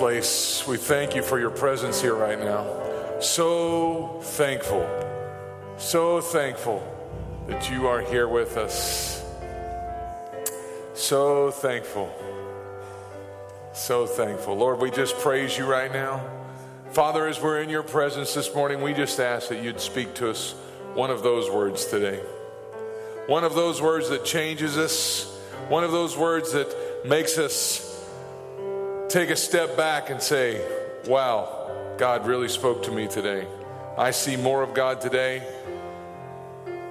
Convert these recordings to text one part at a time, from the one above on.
place. We thank you for your presence here right now. So thankful, so thankful that you are here with us. So thankful, so thankful. Lord, we just praise you right now. Father, as we're in your presence this morning, we just ask that you'd speak to us one of those words today. One of those words that changes us, one of those words that makes us take a step back and say, Wow, God really spoke to me today. I see more of God today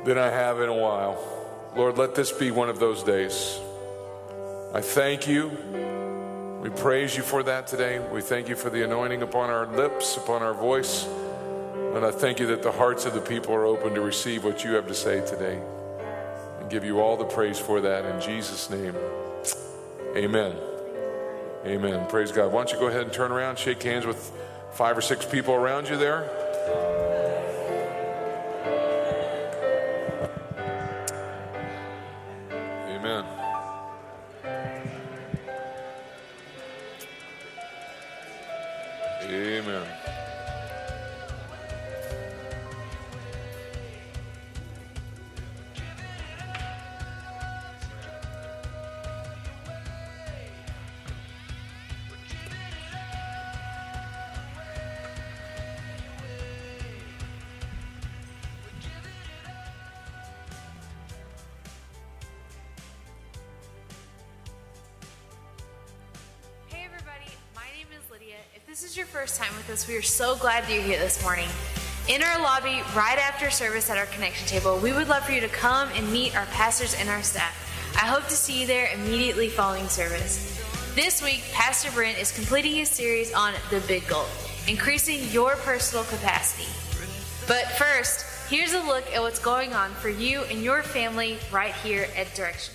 than I have in a while. Lord, let this be one of those days. I thank you. We praise you for that today. We thank you for the anointing upon our lips, upon our voice. And I thank you that the hearts of the people are open to receive what you have to say today. And give you all the praise for that in Jesus' name. Amen. Amen. Praise God. Why don't you go ahead and turn around, shake hands with five or six people around you there? Amen. Amen. This is your first time with us, we are so glad that you're here this morning. In our lobby, right after service at our connection table, we would love for you to come and meet our pastors and our staff. I hope to see you there immediately following service. This week, Pastor Brent is completing his series on the big gulp, increasing your personal capacity. But first, here's a look at what's going on for you and your family right here at Direction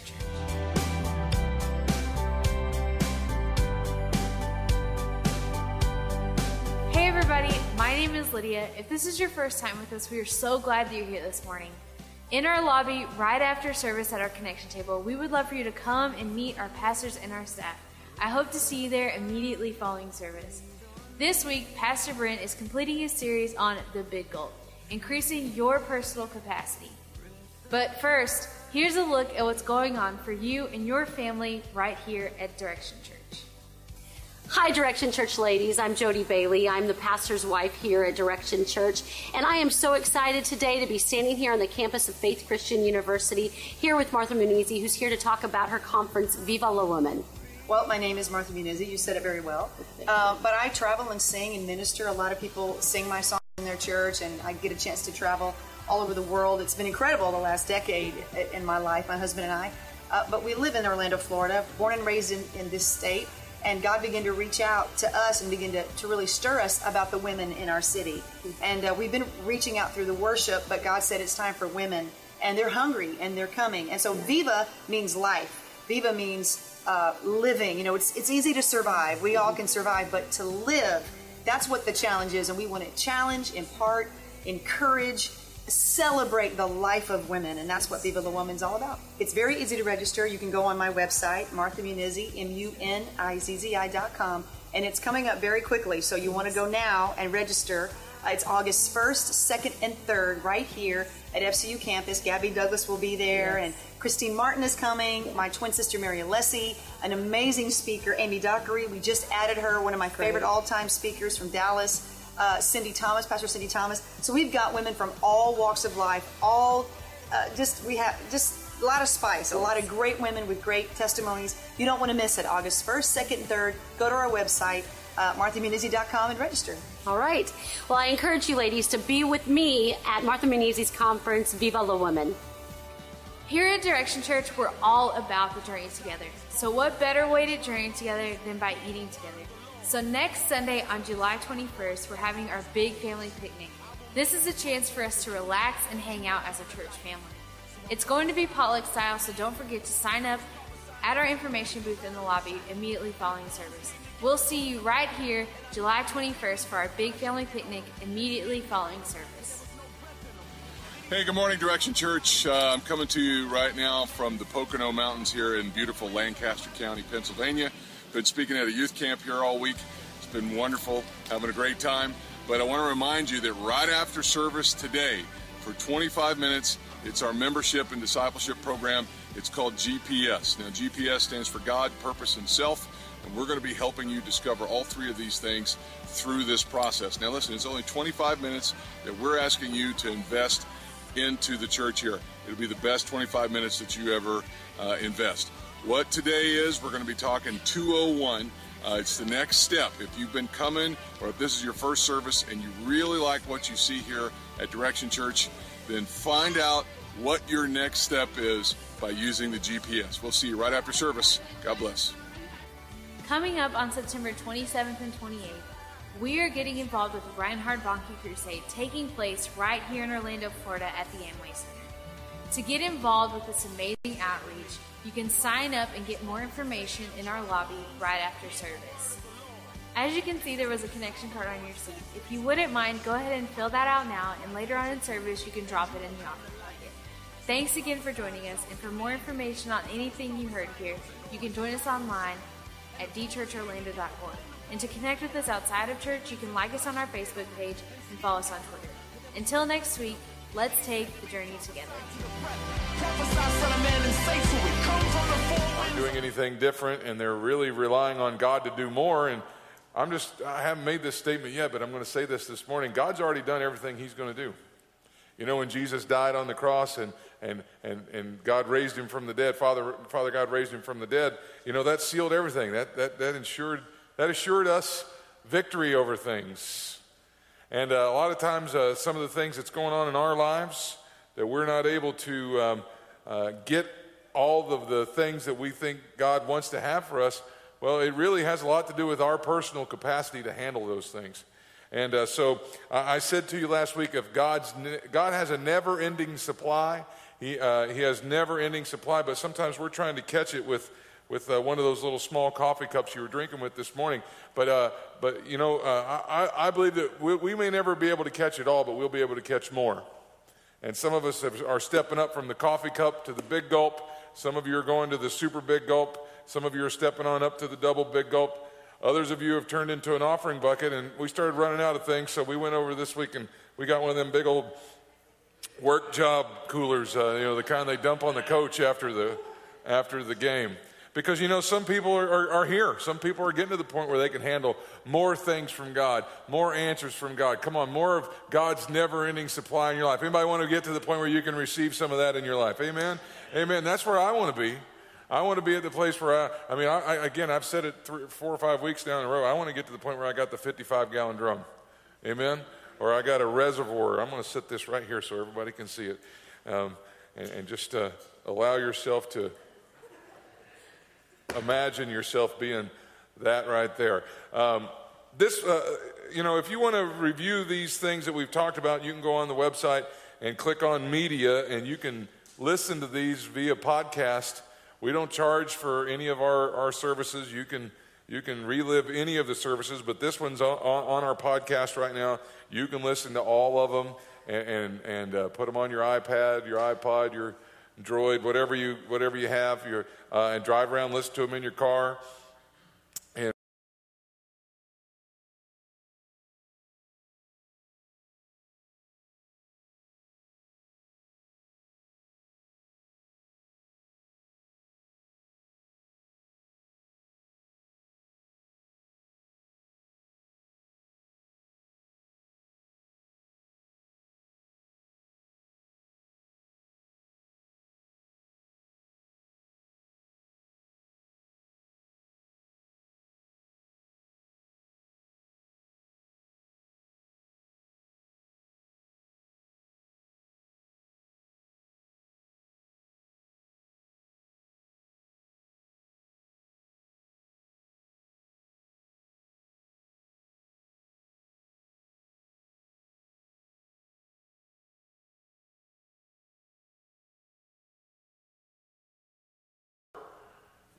Lydia. If this is your first time with us, we are so glad that you're here this morning. In our lobby, right after service at our connection table, we would love for you to come and meet our pastors and our staff. I hope to see you there immediately following service. This week, Pastor Brent is completing his series on the big gulp, increasing your personal capacity. But first, here's a look at what's going on for you and your family right here at Direction Church. Hi, Direction Church ladies. I'm Jody Bailey. I'm the pastor's wife here at Direction Church, and I am so excited today to be standing here on the campus of Faith Christian University here with Martha Munizzi, who's here to talk about her conference, Viva la Woman. Well, my name is Martha Munizzi. You said it very well. Uh, but I travel and sing and minister. A lot of people sing my songs in their church, and I get a chance to travel all over the world. It's been incredible the last decade in my life, my husband and I. Uh, but we live in Orlando, Florida, born and raised in, in this state. And God began to reach out to us and begin to, to really stir us about the women in our city. And uh, we've been reaching out through the worship, but God said it's time for women. And they're hungry and they're coming. And so Viva means life. Viva means uh, living. You know, it's, it's easy to survive. We all can survive, but to live, that's what the challenge is. And we want to challenge, impart, encourage, celebrate the life of women. And that's what Viva la Woman's all about. It's very easy to register. You can go on my website, Martha Munizzi, M-U-N-I-Z-Z-I dot com. And it's coming up very quickly. So you want to go now and register. Uh, it's August 1st, 2nd, and 3rd right here at FCU campus. Gabby Douglas will be there, and Christine Martin is coming. My twin sister, Mary Alessi, an amazing speaker, Amy Dockery. We just added her, one of my favorite all time speakers from Dallas. Uh, Cindy Thomas, Pastor Cindy Thomas. So we've got women from all walks of life, all uh, just, we have just a lot of spice, a lot of great women with great testimonies. You don't want to miss it. August 1st, 2nd, and 3rd. Go to our website, uh, marthamunizzi.com, and register. All right. Well, I encourage you ladies to be with me at Martha Munizzi's conference, Viva la Woman. Here at Direction Church, we're all about the journey together. So, what better way to journey together than by eating together? So, next Sunday on July 21st, we're having our big family picnic. This is a chance for us to relax and hang out as a church family. It's going to be potluck style, so don't forget to sign up at our information booth in the lobby immediately following service. We'll see you right here July 21st for our big family picnic immediately following service. Hey, good morning, Direction Church. Uh, I'm coming to you right now from the Pocono Mountains here in beautiful Lancaster County, Pennsylvania. Been speaking at a youth camp here all week. It's been wonderful, having a great time. But I want to remind you that right after service today, for 25 minutes, it's our membership and discipleship program. It's called GPS. Now, GPS stands for God, Purpose, and Self. And we're going to be helping you discover all three of these things through this process. Now, listen, it's only 25 minutes that we're asking you to invest into the church here. It'll be the best 25 minutes that you ever uh, invest. What today is, we're going to be talking 201. Uh, it's the next step. If you've been coming or if this is your first service and you really like what you see here at Direction Church, then find out what your next step is by using the GPS. We'll see you right after service. God bless. Coming up on September 27th and 28th, we are getting involved with the Reinhard Bonnke Crusade taking place right here in Orlando, Florida at the Amway Center. To get involved with this amazing outreach, you can sign up and get more information in our lobby right after service. As you can see, there was a connection card on your seat. If you wouldn't mind, go ahead and fill that out now, and later on in service, you can drop it in the offering bucket. Thanks again for joining us, and for more information on anything you heard here, you can join us online at dchurchorlando.org. And to connect with us outside of church, you can like us on our Facebook page and follow us on Twitter. Until next week, let's take the journey together. Not doing anything different, and they're really relying on God to do more. And I'm just, I haven't made this statement yet, but I'm going to say this this morning. God's already done everything He's going to do. You know, when Jesus died on the cross and, and, and, and God raised him from the dead, Father, Father God raised him from the dead, you know, that sealed everything. That, that, that, ensured, that assured us victory over things. And uh, a lot of times, uh, some of the things that's going on in our lives that we're not able to um, uh, get all of the things that we think God wants to have for us, well, it really has a lot to do with our personal capacity to handle those things. And uh, so I said to you last week if God's, God has a never ending supply, he, uh, he has never ending supply, but sometimes we're trying to catch it with, with uh, one of those little small coffee cups you were drinking with this morning. But, uh, but you know, uh, I, I believe that we, we may never be able to catch it all, but we'll be able to catch more. And some of us have, are stepping up from the coffee cup to the big gulp. Some of you are going to the super big gulp. Some of you are stepping on up to the double big gulp. Others of you have turned into an offering bucket, and we started running out of things, so we went over this week and we got one of them big old work job coolers, uh, you know, the kind they dump on the coach after the after the game. Because you know, some people are, are, are, here. Some people are getting to the point where they can handle more things from God, more answers from God. Come on, more of God's never-ending supply in your life. Anybody want to get to the point where you can receive some of that in your life? Amen. Amen. That's where I want to be. I want to be at the place where I, I mean, I, I, again, I've said it three, four or five weeks down the road. I want to get to the point where I got the 55 gallon drum. Amen? Or I got a reservoir. I'm going to set this right here so everybody can see it. Um, and, and, just uh, allow yourself to imagine yourself being that right there. Um, this, uh, you know, if you want to review these things that we've talked about, you can go on the website and click on media and you can listen to these via podcast we don't charge for any of our, our services. You can, you can relive any of the services, but this one's on, on our podcast right now. You can listen to all of them and, and, and uh, put them on your iPad, your iPod, your Droid, whatever you, whatever you have, your, uh, and drive around, listen to them in your car.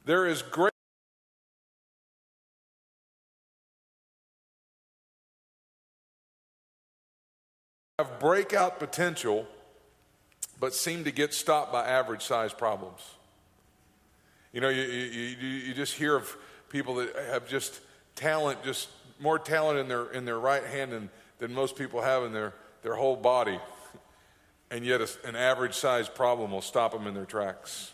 There is great. have breakout potential, but seem to get stopped by average size problems. You know, you, you, you, just hear of people that have just talent just more talent in their, in their right hand than, than most people have in their, their whole body. And yet, a, an average size problem will stop them in their tracks.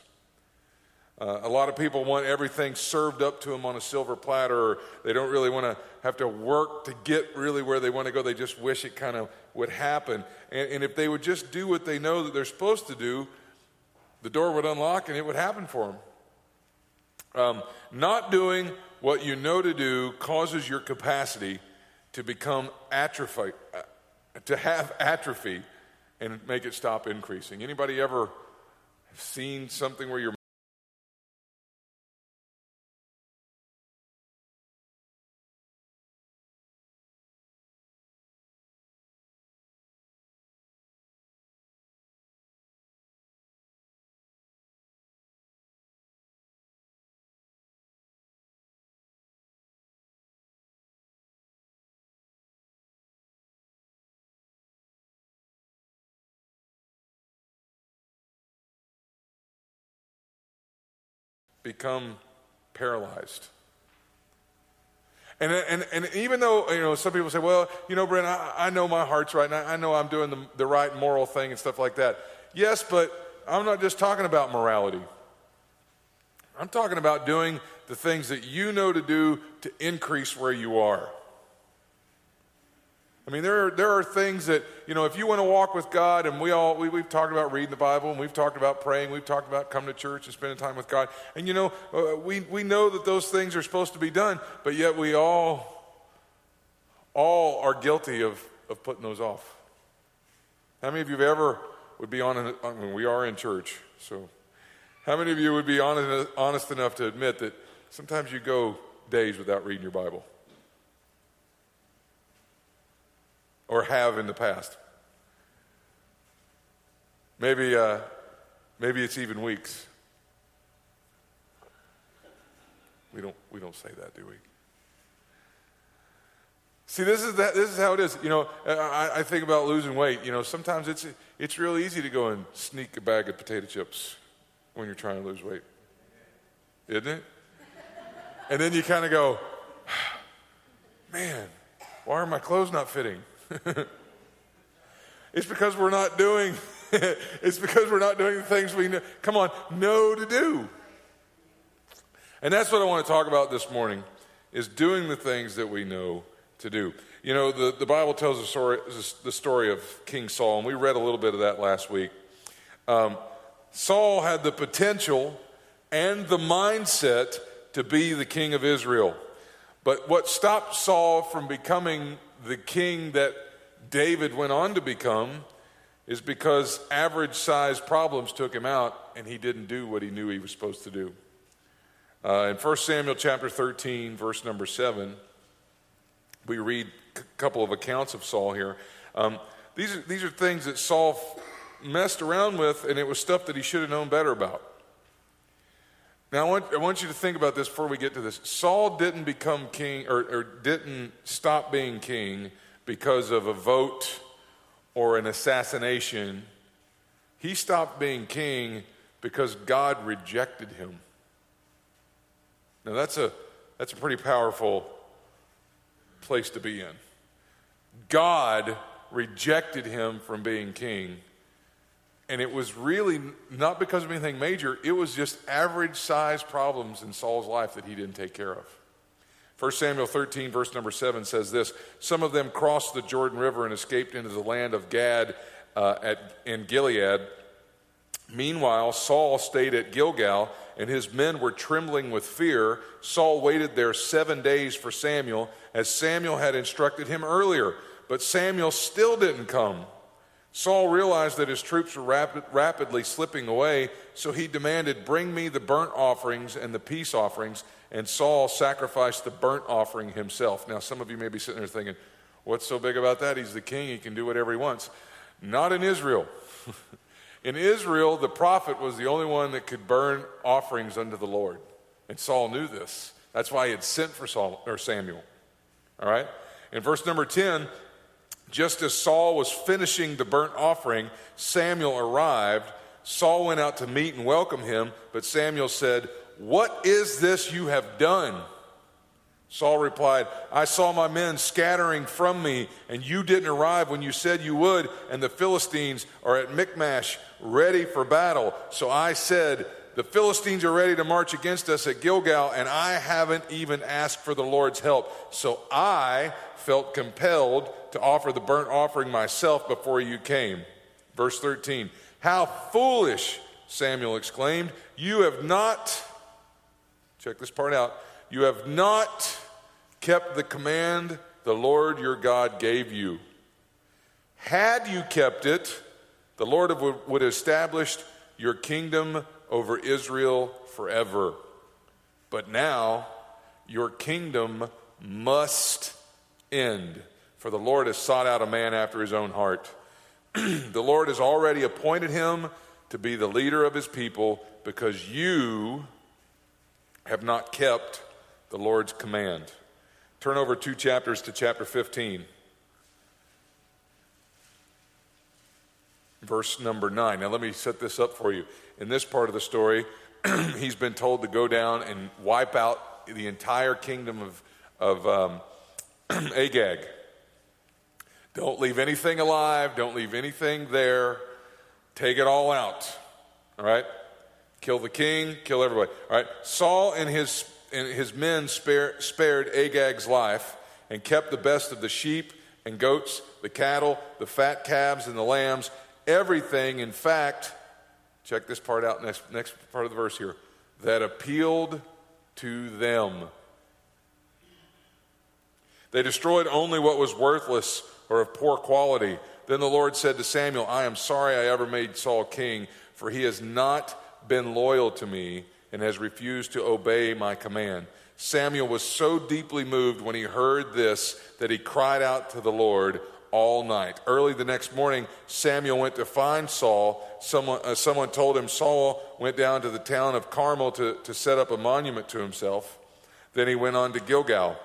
Uh, a lot of people want everything served up to them on a silver platter, or they don't really want to have to work to get really where they want to go. They just wish it kind of would happen. And, and if they would just do what they know that they're supposed to do, the door would unlock and it would happen for them. Um, not doing what you know to do causes your capacity to become atrophy, uh, to have atrophy, and make it stop increasing. Anybody ever have seen something where your become paralyzed. And, and, and even though, you know, some people say, well, you know, Brent, I, I know my heart's right, and I, I know I'm doing the, the right moral thing and stuff like that. Yes, but I'm not just talking about morality. I'm talking about doing the things that you know to do to increase where you are. I mean, there are, there are things that, you know, if you want to walk with God, and we all, we, we've talked about reading the Bible, and we've talked about praying, we've talked about coming to church and spending time with God. And, you know, uh, we, we know that those things are supposed to be done, but yet we all, all are guilty of, of putting those off. How many of you have ever would be on, I mean, we are in church, so how many of you would be honest, honest enough to admit that sometimes you go days without reading your Bible? Or have in the past. Maybe, uh, maybe it's even weeks. We don't, we don't say that, do we? See, this is, that, this is how it is. You know, I, I think about losing weight. You know, sometimes it's, it's real easy to go and sneak a bag of potato chips when you're trying to lose weight. Isn't it? And then you kind of go, man, why are my clothes not fitting? it's because we're not doing it's because we're not doing the things we know, come on know to do. And that's what i want to talk about this morning is doing the things that we know to do. You know the, the bible tells the story, the story of king saul and we read a little bit of that last week. Um, saul had the potential and the mindset to be the king of israel. But what stopped saul from becoming the king that David went on to become is because average sized problems took him out and he didn't do what he knew he was supposed to do. Uh, in 1 Samuel chapter 13, verse number 7, we read a couple of accounts of Saul here. Um, these, are, these are things that Saul messed around with, and it was stuff that he should have known better about. Now, I want, I want you to think about this before we get to this. Saul didn't become king or, or didn't stop being king because of a vote or an assassination. He stopped being king because God rejected him. Now, that's a, that's a pretty powerful place to be in. God rejected him from being king and it was really not because of anything major, it was just average size problems in Saul's life that he didn't take care of. 1 Samuel 13, verse number 7 says this Some of them crossed the Jordan River and escaped into the land of Gad uh, at, in Gilead. Meanwhile, Saul stayed at Gilgal, and his men were trembling with fear. Saul waited there seven days for Samuel, as Samuel had instructed him earlier. But Samuel still didn't come. Saul realized that his troops were rapid, rapidly slipping away, so he demanded, Bring me the burnt offerings and the peace offerings. And Saul sacrificed the burnt offering himself. Now, some of you may be sitting there thinking, What's so big about that? He's the king, he can do whatever he wants. Not in Israel. in Israel, the prophet was the only one that could burn offerings unto the Lord. And Saul knew this. That's why he had sent for Saul or Samuel. All right? In verse number 10, just as Saul was finishing the burnt offering, Samuel arrived. Saul went out to meet and welcome him, but Samuel said, What is this you have done? Saul replied, I saw my men scattering from me, and you didn't arrive when you said you would, and the Philistines are at Michmash ready for battle. So I said, The Philistines are ready to march against us at Gilgal, and I haven't even asked for the Lord's help. So I felt compelled to offer the burnt offering myself before you came. Verse 13 How foolish, Samuel exclaimed. You have not, check this part out, you have not kept the command the Lord your God gave you. Had you kept it, the Lord would have established your kingdom over Israel forever. But now your kingdom must end, for the Lord has sought out a man after his own heart. the Lord has already appointed him to be the leader of his people because you have not kept the Lord's command. Turn over two chapters to chapter 15. Verse number 9. Now, let me set this up for you. In this part of the story, he's been told to go down and wipe out the entire kingdom of, of um, Agag. Don't leave anything alive, don't leave anything there. Take it all out. All right? Kill the king, kill everybody. All right? Saul and his and his men spare, spared Agag's life and kept the best of the sheep and goats, the cattle, the fat calves, and the lambs, everything, in fact, check this part out, next, next part of the verse here, that appealed to them. They destroyed only what was worthless or of poor quality. Then the Lord said to Samuel, I am sorry I ever made Saul king, for he has not been loyal to me and has refused to obey my command. Samuel was so deeply moved when he heard this that he cried out to the Lord all night. Early the next morning, Samuel went to find Saul. Someone, uh, someone told him Saul went down to the town of Carmel to, to set up a monument to himself. Then he went on to Gilgal.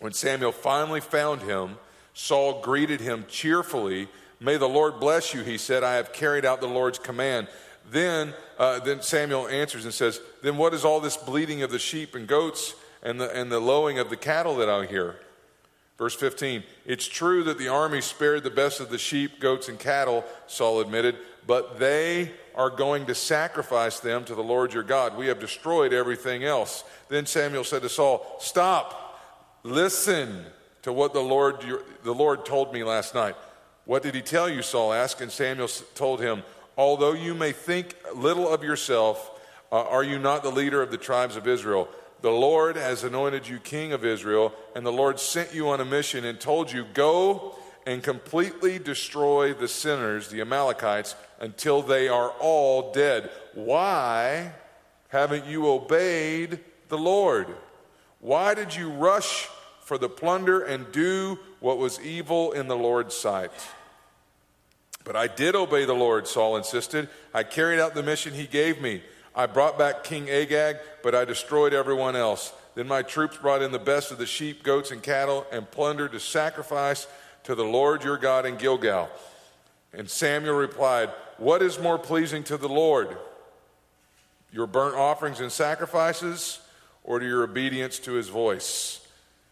When Samuel finally found him, Saul greeted him cheerfully. May the Lord bless you, he said. I have carried out the Lord's command. Then, uh, then Samuel answers and says, Then what is all this bleating of the sheep and goats and the, and the lowing of the cattle that I hear? Verse 15, it's true that the army spared the best of the sheep, goats, and cattle, Saul admitted, but they are going to sacrifice them to the Lord your God. We have destroyed everything else. Then Samuel said to Saul, Stop, listen to what the Lord, the Lord told me last night. What did he tell you? Saul asked, and Samuel told him, although you may think little of yourself, uh, are you not the leader of the tribes of Israel? The Lord has anointed you king of Israel, and the Lord sent you on a mission and told you, Go and completely destroy the sinners, the Amalekites, until they are all dead. Why haven't you obeyed the Lord? Why did you rush for the plunder and do what was evil in the Lord's sight? But I did obey the Lord, Saul insisted. I carried out the mission he gave me. I brought back King Agag, but I destroyed everyone else. Then my troops brought in the best of the sheep, goats, and cattle and plundered to sacrifice to the Lord your God in Gilgal. And Samuel replied, What is more pleasing to the Lord? Your burnt offerings and sacrifices, or to your obedience to his voice?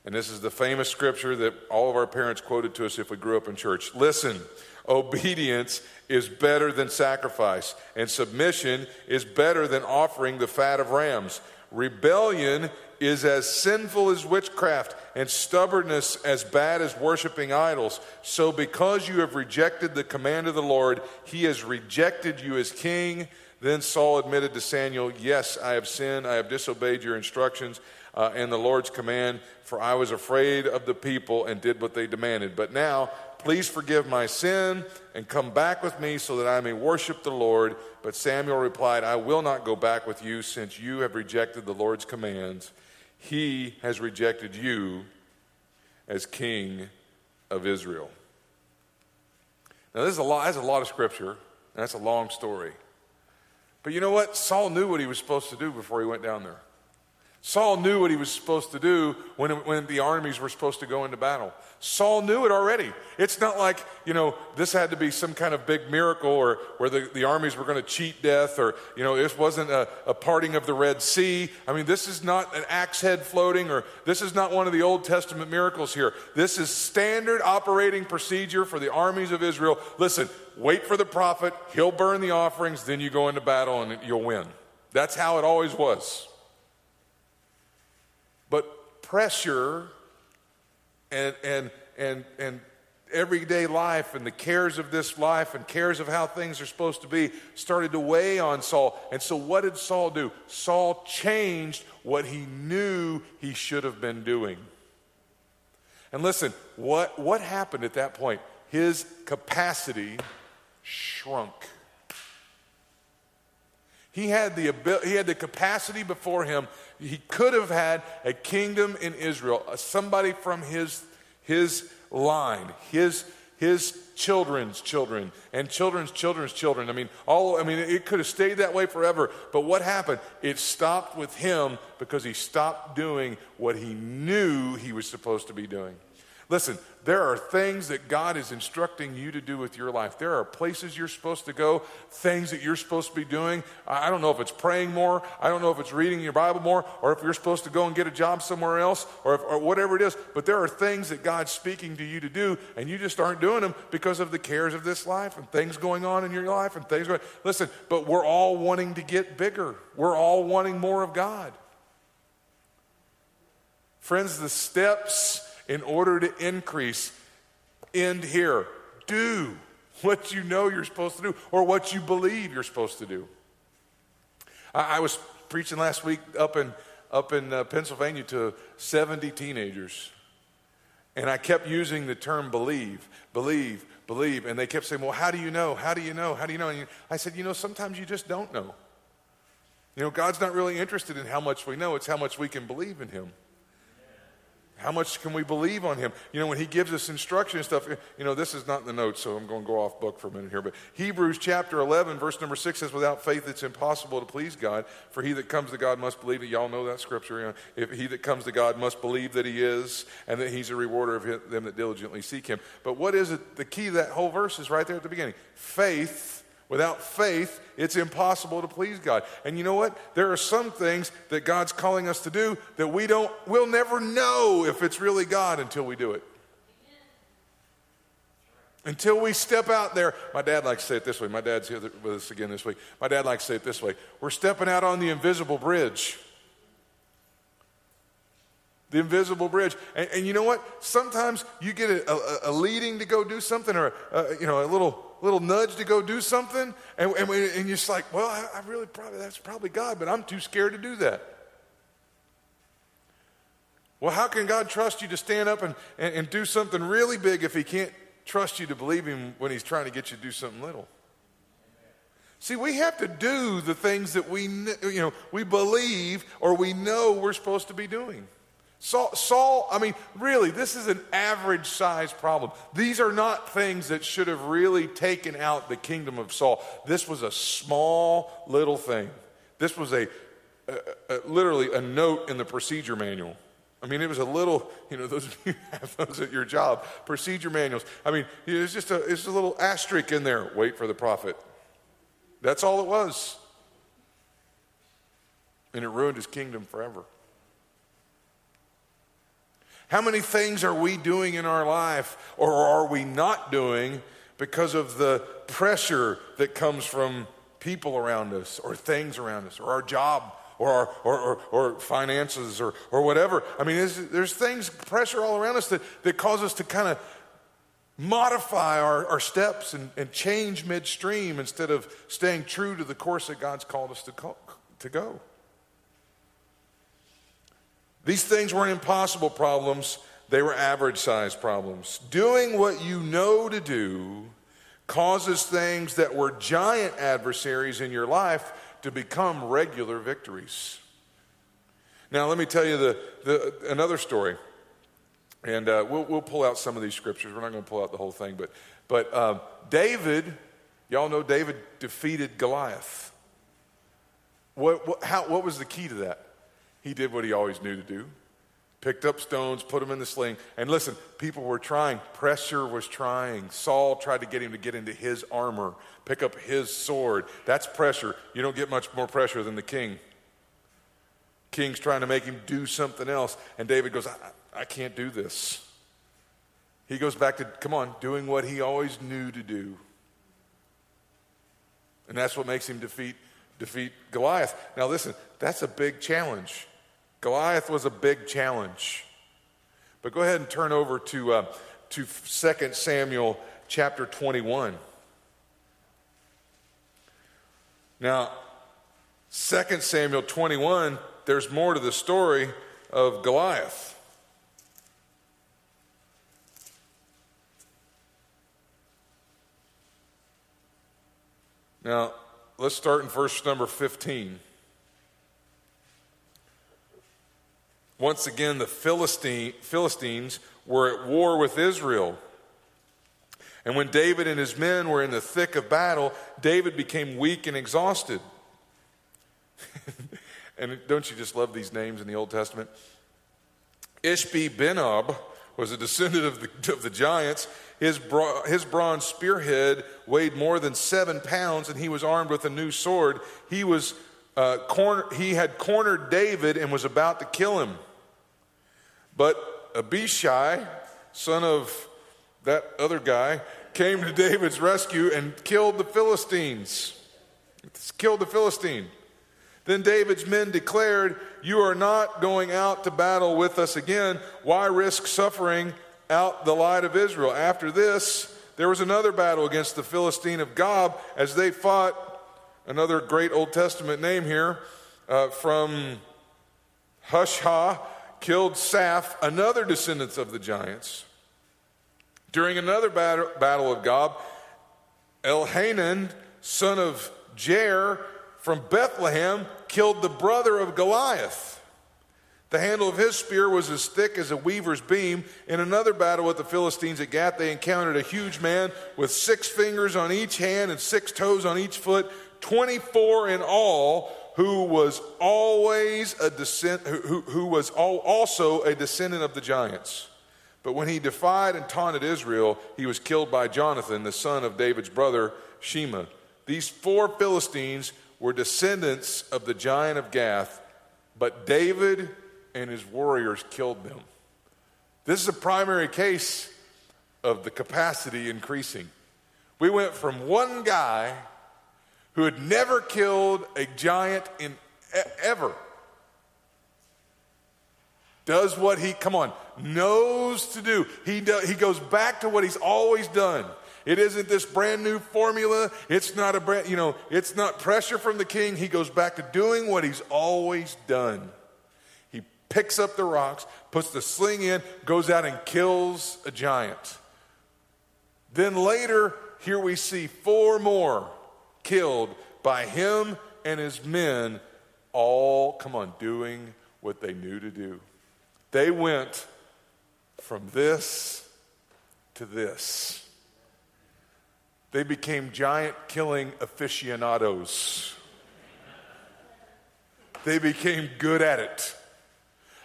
And this is the famous scripture that all of our parents quoted to us if we grew up in church. Listen, obedience is better than sacrifice, and submission is better than offering the fat of rams. Rebellion is as sinful as witchcraft, and stubbornness as bad as worshiping idols. So, because you have rejected the command of the Lord, he has rejected you as king. Then Saul admitted to Samuel, Yes, I have sinned. I have disobeyed your instructions uh, and the Lord's command, for I was afraid of the people and did what they demanded. But now, please forgive my sin and come back with me so that I may worship the Lord. But Samuel replied, I will not go back with you since you have rejected the Lord's commands. He has rejected you as king of Israel. Now, this is a lot, that's a lot of scripture, and that's a long story. But you know what? Saul knew what he was supposed to do before he went down there. Saul knew what he was supposed to do when, when the armies were supposed to go into battle. Saul knew it already. It's not like, you know, this had to be some kind of big miracle or where the, the armies were going to cheat death or, you know, this wasn't a, a parting of the Red Sea. I mean, this is not an axe head floating or this is not one of the Old Testament miracles here. This is standard operating procedure for the armies of Israel. Listen, wait for the prophet, he'll burn the offerings, then you go into battle and you'll win. That's how it always was. Pressure and, and, and, and everyday life and the cares of this life and cares of how things are supposed to be started to weigh on Saul. And so, what did Saul do? Saul changed what he knew he should have been doing. And listen, what, what happened at that point? His capacity shrunk. He had the ability, he had the capacity before him. He could have had a kingdom in Israel, uh, somebody from his, his line, his, his children's children, and children's children's children. I mean, all I mean, it could have stayed that way forever. But what happened? It stopped with him because he stopped doing what he knew he was supposed to be doing. Listen, there are things that God is instructing you to do with your life. There are places you're supposed to go, things that you're supposed to be doing. I don't know if it's praying more, I don't know if it's reading your Bible more, or if you're supposed to go and get a job somewhere else, or, if, or whatever it is. But there are things that God's speaking to you to do, and you just aren't doing them because of the cares of this life and things going on in your life and things going. Listen, but we're all wanting to get bigger. We're all wanting more of God. Friends, the steps in order to increase, end here. Do what you know you're supposed to do or what you believe you're supposed to do. I, I was preaching last week up in, up in uh, Pennsylvania to 70 teenagers. And I kept using the term believe, believe, believe. And they kept saying, Well, how do you know? How do you know? How do you know? And I said, You know, sometimes you just don't know. You know, God's not really interested in how much we know, it's how much we can believe in Him. How much can we believe on him? You know, when he gives us instruction and stuff, you know, this is not in the notes, so I'm going to go off book for a minute here. But Hebrews chapter 11, verse number 6 says, Without faith, it's impossible to please God. For he that comes to God must believe that. Y'all know that scripture. You know, if he that comes to God must believe that he is, and that he's a rewarder of them that diligently seek him. But what is it? The key to that whole verse is right there at the beginning faith Without faith, it's impossible to please God. And you know what? There are some things that God's calling us to do that we don't, we'll never know if it's really God until we do it. Until we step out there. My dad likes to say it this way. My dad's here with us again this week. My dad likes to say it this way We're stepping out on the invisible bridge. The invisible bridge. And, and you know what? Sometimes you get a, a, a leading to go do something or, a, you know, a little little nudge to go do something, and, and, we, and you're just like, well, I, I really probably, that's probably God, but I'm too scared to do that. Well, how can God trust you to stand up and, and, and do something really big if He can't trust you to believe Him when He's trying to get you to do something little? See, we have to do the things that we, you know, we believe or we know we're supposed to be doing. Saul, Saul, I mean, really, this is an average size problem. These are not things that should have really taken out the kingdom of Saul. This was a small little thing. This was a, a, a literally a note in the procedure manual. I mean, it was a little, you know, those of you have those at your job, procedure manuals. I mean, it's just a, it's a little asterisk in there. Wait for the prophet. That's all it was. And it ruined his kingdom forever. How many things are we doing in our life or are we not doing because of the pressure that comes from people around us or things around us or our job or, our, or, or, or, finances or, or whatever? I mean, there's, things, pressure all around us that, that cause us to kind of modify our, our steps and, and change midstream instead of staying true to the course that God's called us to, call, to go. These things weren't impossible problems, they were average sized problems. Doing what you know to do causes things that were giant adversaries in your life to become regular victories. Now, let me tell you the, the, another story. And uh, we'll, we'll pull out some of these scriptures. We're not going to pull out the whole thing, but, but um, David, y'all know David defeated Goliath. What, what, how, what was the key to that? He did what he always knew to do picked up stones, put them in the sling. And listen, people were trying. Pressure was trying. Saul tried to get him to get into his armor, pick up his sword. That's pressure. You don't get much more pressure than the king. King's trying to make him do something else. And David goes, I, I can't do this. He goes back to, come on, doing what he always knew to do. And that's what makes him defeat, defeat Goliath. Now, listen, that's a big challenge. Goliath was a big challenge. But go ahead and turn over to, uh, to 2 Samuel chapter 21. Now, 2 Samuel 21, there's more to the story of Goliath. Now, let's start in verse number 15. Once again, the Philistine, Philistines were at war with Israel. And when David and his men were in the thick of battle, David became weak and exhausted. and don't you just love these names in the Old Testament? Ishbi Benob was a descendant of the, of the giants. His, his bronze spearhead weighed more than seven pounds, and he was armed with a new sword. He, was, uh, corner, he had cornered David and was about to kill him. But Abishai, son of that other guy, came to David's rescue and killed the Philistines. Killed the Philistine. Then David's men declared, You are not going out to battle with us again. Why risk suffering out the light of Israel? After this, there was another battle against the Philistine of Gob as they fought another great Old Testament name here uh, from Hushah killed Saph, another descendant of the giants. During another battle of Gob, Elhanan, son of Jair from Bethlehem, killed the brother of Goliath. The handle of his spear was as thick as a weaver's beam. In another battle with the Philistines at Gath, they encountered a huge man with six fingers on each hand and six toes on each foot, 24 in all, who was always a descent, who, who was also a descendant of the giants. But when he defied and taunted Israel, he was killed by Jonathan, the son of David's brother Shema. These four Philistines were descendants of the giant of Gath, but David and his warriors killed them. This is a primary case of the capacity increasing. We went from one guy who had never killed a giant in ever does what he come on knows to do. He do, he goes back to what he's always done. It isn't this brand new formula. It's not a brand you know it's not pressure from the king. He goes back to doing what he's always done. He picks up the rocks puts the sling in goes out and kills a giant. Then later here we see four more killed by him and his men, all, come on, doing what they knew to do. They went from this to this. They became giant killing aficionados. They became good at it.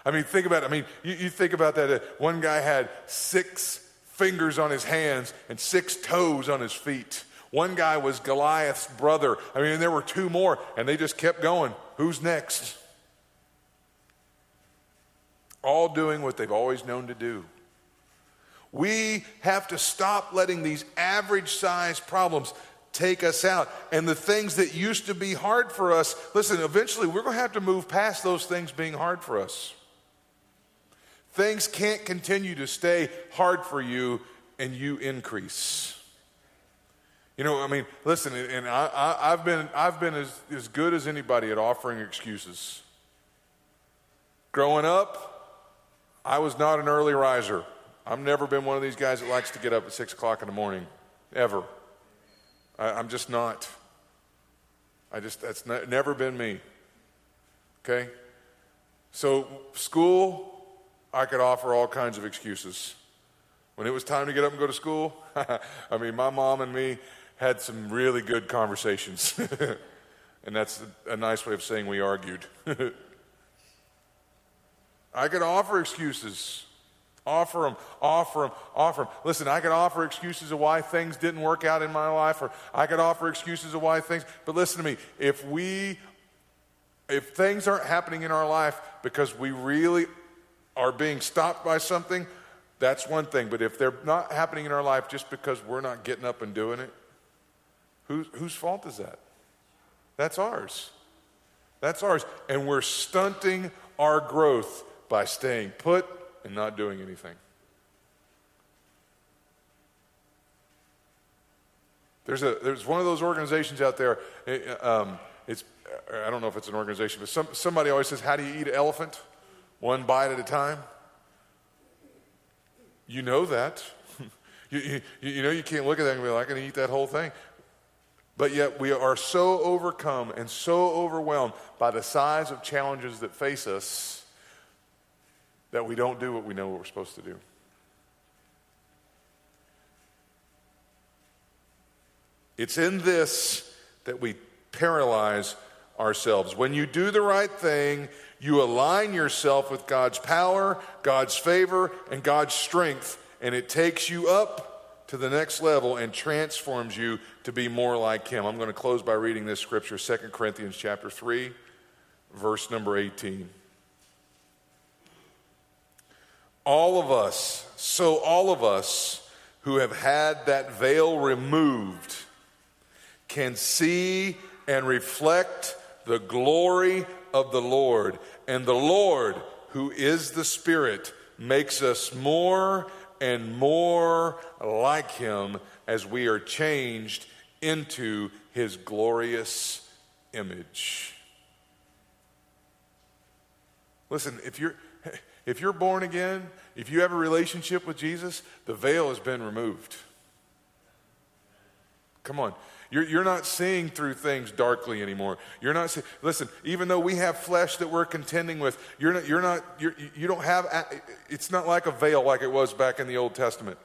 I mean, think about it. I mean, you, you think about that. Uh, one guy had six fingers on his hands and six toes on his feet. One guy was Goliath's brother. I mean, there were two more, and they just kept going. Who's next? All doing what they've always known to do. We have to stop letting these average size problems take us out. And the things that used to be hard for us, listen, eventually we're going to have to move past those things being hard for us. Things can't continue to stay hard for you and you increase. You know, I mean, listen, and I, have been, I've been as, as good as anybody at offering excuses. Growing up, I was not an early riser. I've never been one of these guys that likes to get up at 6 o'clock in the morning, ever. I, I'm just not. I just, that's ne- never been me. Okay? So, school, I could offer all kinds of excuses. When it was time to get up and go to school, I mean, my mom and me, had some really good conversations. and that's a nice way of saying we argued. I could offer excuses. Offer them, offer them, offer them. Listen, I could offer excuses of why things didn't work out in my life, or I could offer excuses of why things, but listen to me. If we, if things aren't happening in our life because we really are being stopped by something, that's one thing. But if they're not happening in our life just because we're not getting up and doing it, whose, fault is that? That's ours. That's ours. And we're stunting our growth by staying put and not doing anything. There's, a, there's one of those organizations out there. eh, Um, it's, I don't know if it's an organization, but some, somebody always says, How do you eat an elephant? One bite at a time. You know that. you, you, you know you can't look at that and be like, I can eat that whole thing. But yet we are so overcome and so overwhelmed by the size of challenges that face us that we don't do what we know what we're supposed to do. It's in this that we paralyze ourselves. When you do the right thing, you align yourself with God's power, God's favor, and God's strength, and it takes you up to the next level and transforms you to be more like him. I'm going to close by reading this scripture, 2 Corinthians chapter 3, verse number 18. All of us, so all of us who have had that veil removed can see and reflect the glory of the Lord. And the Lord, who is the Spirit, makes us more and more like Him as we are changed into His glorious image. Listen, if you're. If you're born again, if you have a relationship with Jesus, the veil has been removed. Come on. You're, you're not seeing through things darkly anymore. You're not seeing, listen, even though we have flesh that we're contending with, you're not, you're not, you're, you don't have, it's not like a veil like it was back in the Old Testament.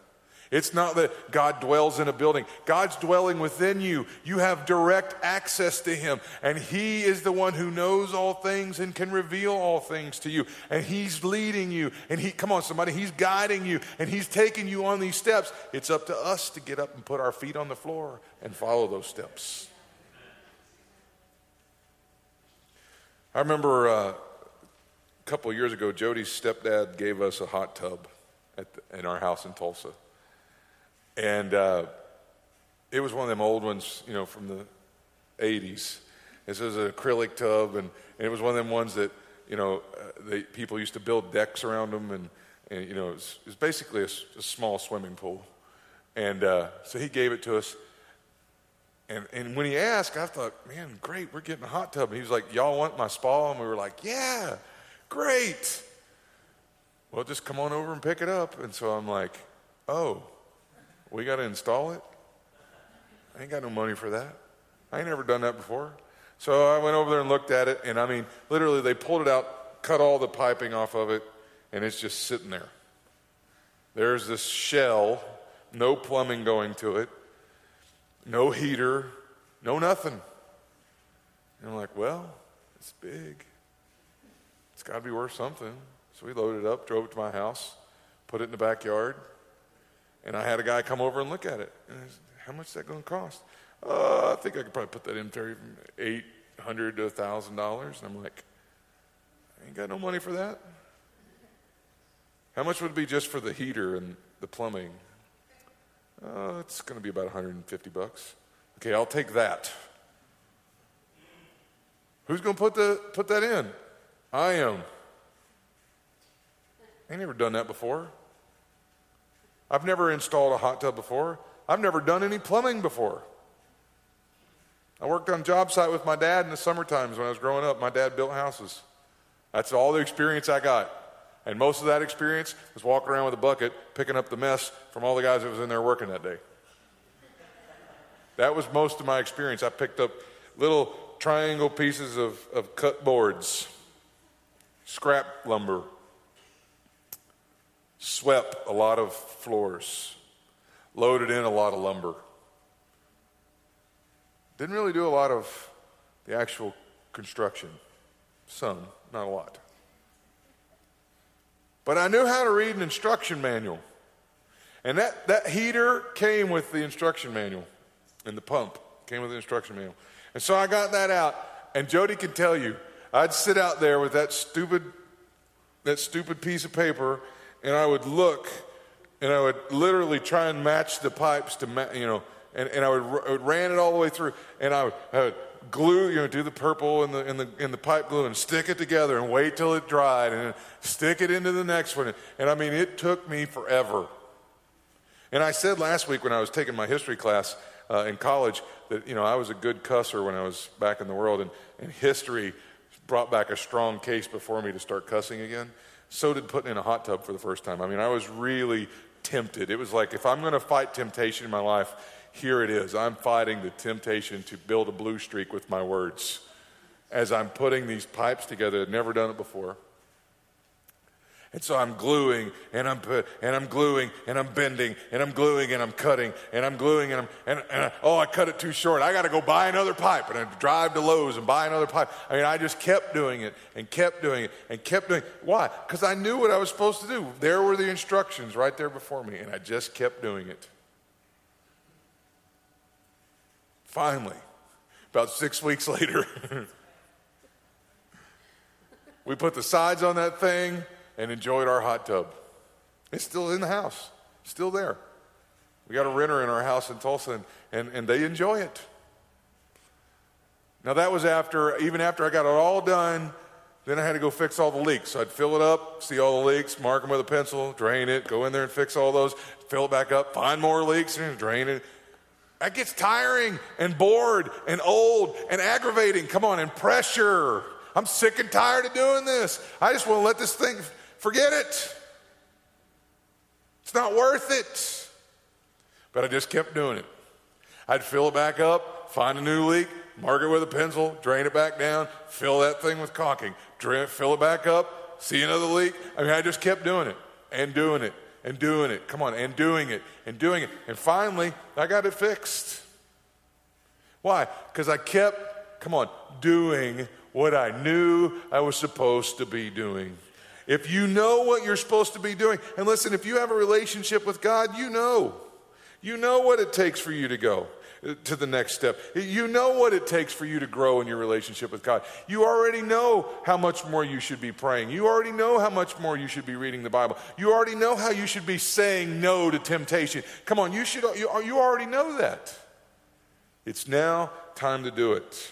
It's not that God dwells in a building. God's dwelling within you. You have direct access to Him. And He is the one who knows all things and can reveal all things to you. And He's leading you. And He, come on, somebody, He's guiding you. And He's taking you on these steps. It's up to us to get up and put our feet on the floor and follow those steps. I remember uh, a couple years ago, Jody's stepdad gave us a hot tub the, in our house in Tulsa. And uh, it was one of them old ones, you know, from the 80s. This was an acrylic tub, and, and it was one of them ones that, you know, uh, they, people used to build decks around them, and, and you know, it was, it was basically a, a, small swimming pool. And uh, so he gave it to us. And, and when he asked, I thought, man, great, we're getting a hot tub. And he was like, y'all want my spa? And we were like, yeah, great. Well, just come on over and pick it up. And so I'm like, oh, we got to install it? I ain't got no money for that. I ain't never done that before. So I went over there and looked at it, and I mean, literally, they pulled it out, cut all the piping off of it, and it's just sitting there. There's this shell, no plumbing going to it, no heater, no nothing. And I'm like, well, it's big. It's got to be worth something. So we loaded it up, drove it to my house, put it in the backyard. And I had a guy come over and look at it. And I said, How much is that going to cost? Uh, I think I could probably put that in for eight hundred to a thousand dollars. And I'm like, I ain't got no money for that. How much would it be just for the heater and the plumbing? Uh, it's going to be about 150 bucks. Okay, I'll take that. Who's going to put the put that in? I am. I ain't never done that before. I've never installed a hot tub before. I've never done any plumbing before. I worked on job site with my dad in the summer times when I was growing up. My dad built houses. That's all the experience I got. And most of that experience was walking around with a bucket, picking up the mess from all the guys that was in there working that day. That was most of my experience. I picked up little triangle pieces of, of cut boards, scrap lumber, swept a lot of floors, loaded in a lot of lumber. Didn't really do a lot of the actual construction. Some, not a lot. But I knew how to read an instruction manual. And that, that heater came with the instruction manual, and the pump came with the instruction manual. And so I got that out, and Jody can tell you, I'd sit out there with that stupid, that stupid piece of paper, and I would look, and I would literally try and match the pipes to, ma- you know, and, and I, would, I would ran it all the way through, and I would, I would glue, you know, do the purple and the, and the, and the pipe glue and stick it together and wait till it dried and stick it into the next one. And I mean, it took me forever. And I said last week when I was taking my history class uh, in college that, you know, I was a good cusser when I was back in the world, and, and history brought back a strong case before me to start cussing again. So did putting in a hot tub for the first time. I mean, I was really tempted. It was like, if I'm going to fight temptation in my life, here it is. I'm fighting the temptation to build a blue streak with my words as I'm putting these pipes together. I've never done it before. And so I'm gluing and I'm put, and I'm gluing and I'm bending and I'm gluing and I'm cutting and I'm gluing and I'm and, and I, oh I cut it too short. I got to go buy another pipe and I drive to Lowe's and buy another pipe. I mean I just kept doing it and kept doing it and kept doing. It. Why? Because I knew what I was supposed to do. There were the instructions right there before me, and I just kept doing it. Finally, about six weeks later, we put the sides on that thing and enjoyed our hot tub. It's still in the house, still there. We got a renter in our house in Tulsa, and, and, and they enjoy it. Now, that was after, even after I got it all done, then I had to go fix all the leaks. So I'd fill it up, see all the leaks, mark them with a pencil, drain it, go in there and fix all those, fill it back up, find more leaks, and drain it. That gets tiring and bored and old and aggravating. Come on, and pressure. I'm sick and tired of doing this. I just want to let this thing Forget it. It's not worth it. But I just kept doing it. I'd fill it back up, find a new leak, mark it with a pencil, drain it back down, fill that thing with caulking, drain, fill it back up, see another leak. I mean, I just kept doing it and doing it and doing it. Come on, and doing it and doing it. And finally, I got it fixed. Why? Because I kept, come on, doing what I knew I was supposed to be doing. If you know what you're supposed to be doing, and listen, if you have a relationship with God, you know. You know what it takes for you to go uh, to the next step. You know what it takes for you to grow in your relationship with God. You already know how much more you should be praying. You already know how much more you should be reading the Bible. You already know how you should be saying no to temptation. Come on, you should you, you already know that. It's now time to do it.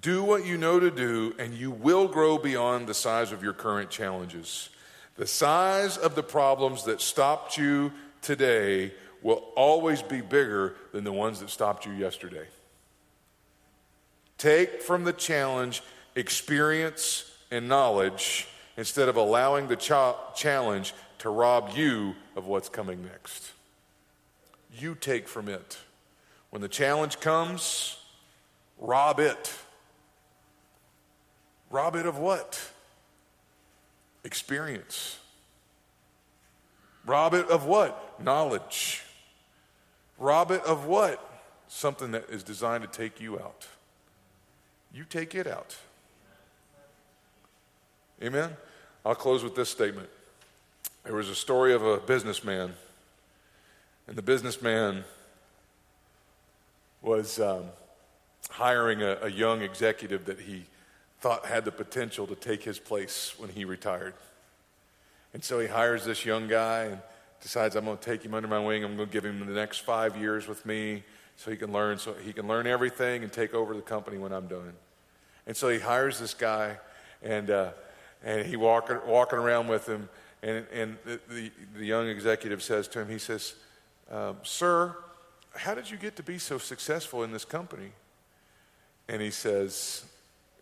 Do what you know to do, and you will grow beyond the size of your current challenges. The size of the problems that stopped you today will always be bigger than the ones that stopped you yesterday. Take from the challenge experience and knowledge instead of allowing the challenge to rob you of what's coming next. You take from it. When the challenge comes, rob it Rob it of what? Experience. Rob it of what? Knowledge. Rob it of what? Something that is designed to take you out. You take it out. Amen? I'll close with this statement. There was a story of a businessman, and the businessman was um, hiring a, a young executive that he thought had the potential to take his place when he retired. And so he hires this young guy and decides, I'm going to take him under my wing. I'm going to give him the next five years with me so he can learn, so he can learn everything and take over the company when I'm done. And so he hires this guy, and uh, and he walking walking around with him, and and the, the, the young executive says to him, he says, um, "Sir, how did you get to be so successful in this company?" And he says,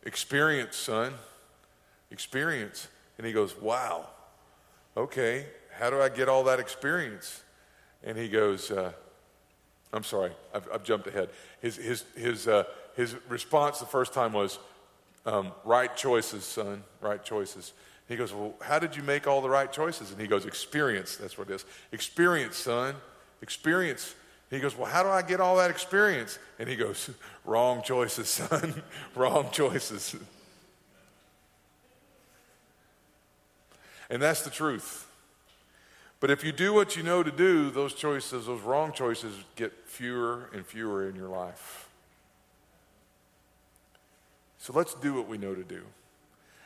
Experience, son. Experience. And he goes, Wow. Okay. How do I get all that experience? And he goes, uh, I'm sorry, I've, I've, jumped ahead. His, his, his, uh, his response the first time was, um, Right choices, son, right choices. He goes, Well, how did you make all the right choices? And he goes, Experience. That's what it is. Experience, son. Experience. He goes, Well, how do I get all that experience? And he goes, Wrong choices, son. Wrong choices. And that's the truth. But if you do what you know to do, those choices, those wrong choices, get fewer and fewer in your life. So let's do what we know to do.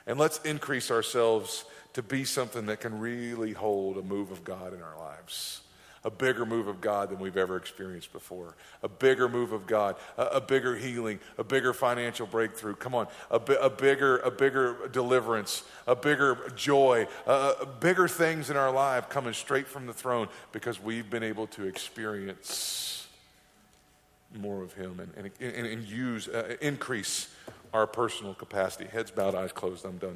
And let's increase ourselves to be something that can really hold a move of God in our lives. A bigger move of God than we've ever experienced before. A bigger move of God, a, a bigger healing, a bigger financial breakthrough. Come on, a, a bigger, a bigger deliverance, a bigger joy, a bigger things in our life coming straight from the throne because we've been able to experience more of Him and, and, and, and use, uh, increase our personal capacity. Heads bowed, eyes closed. I'm done.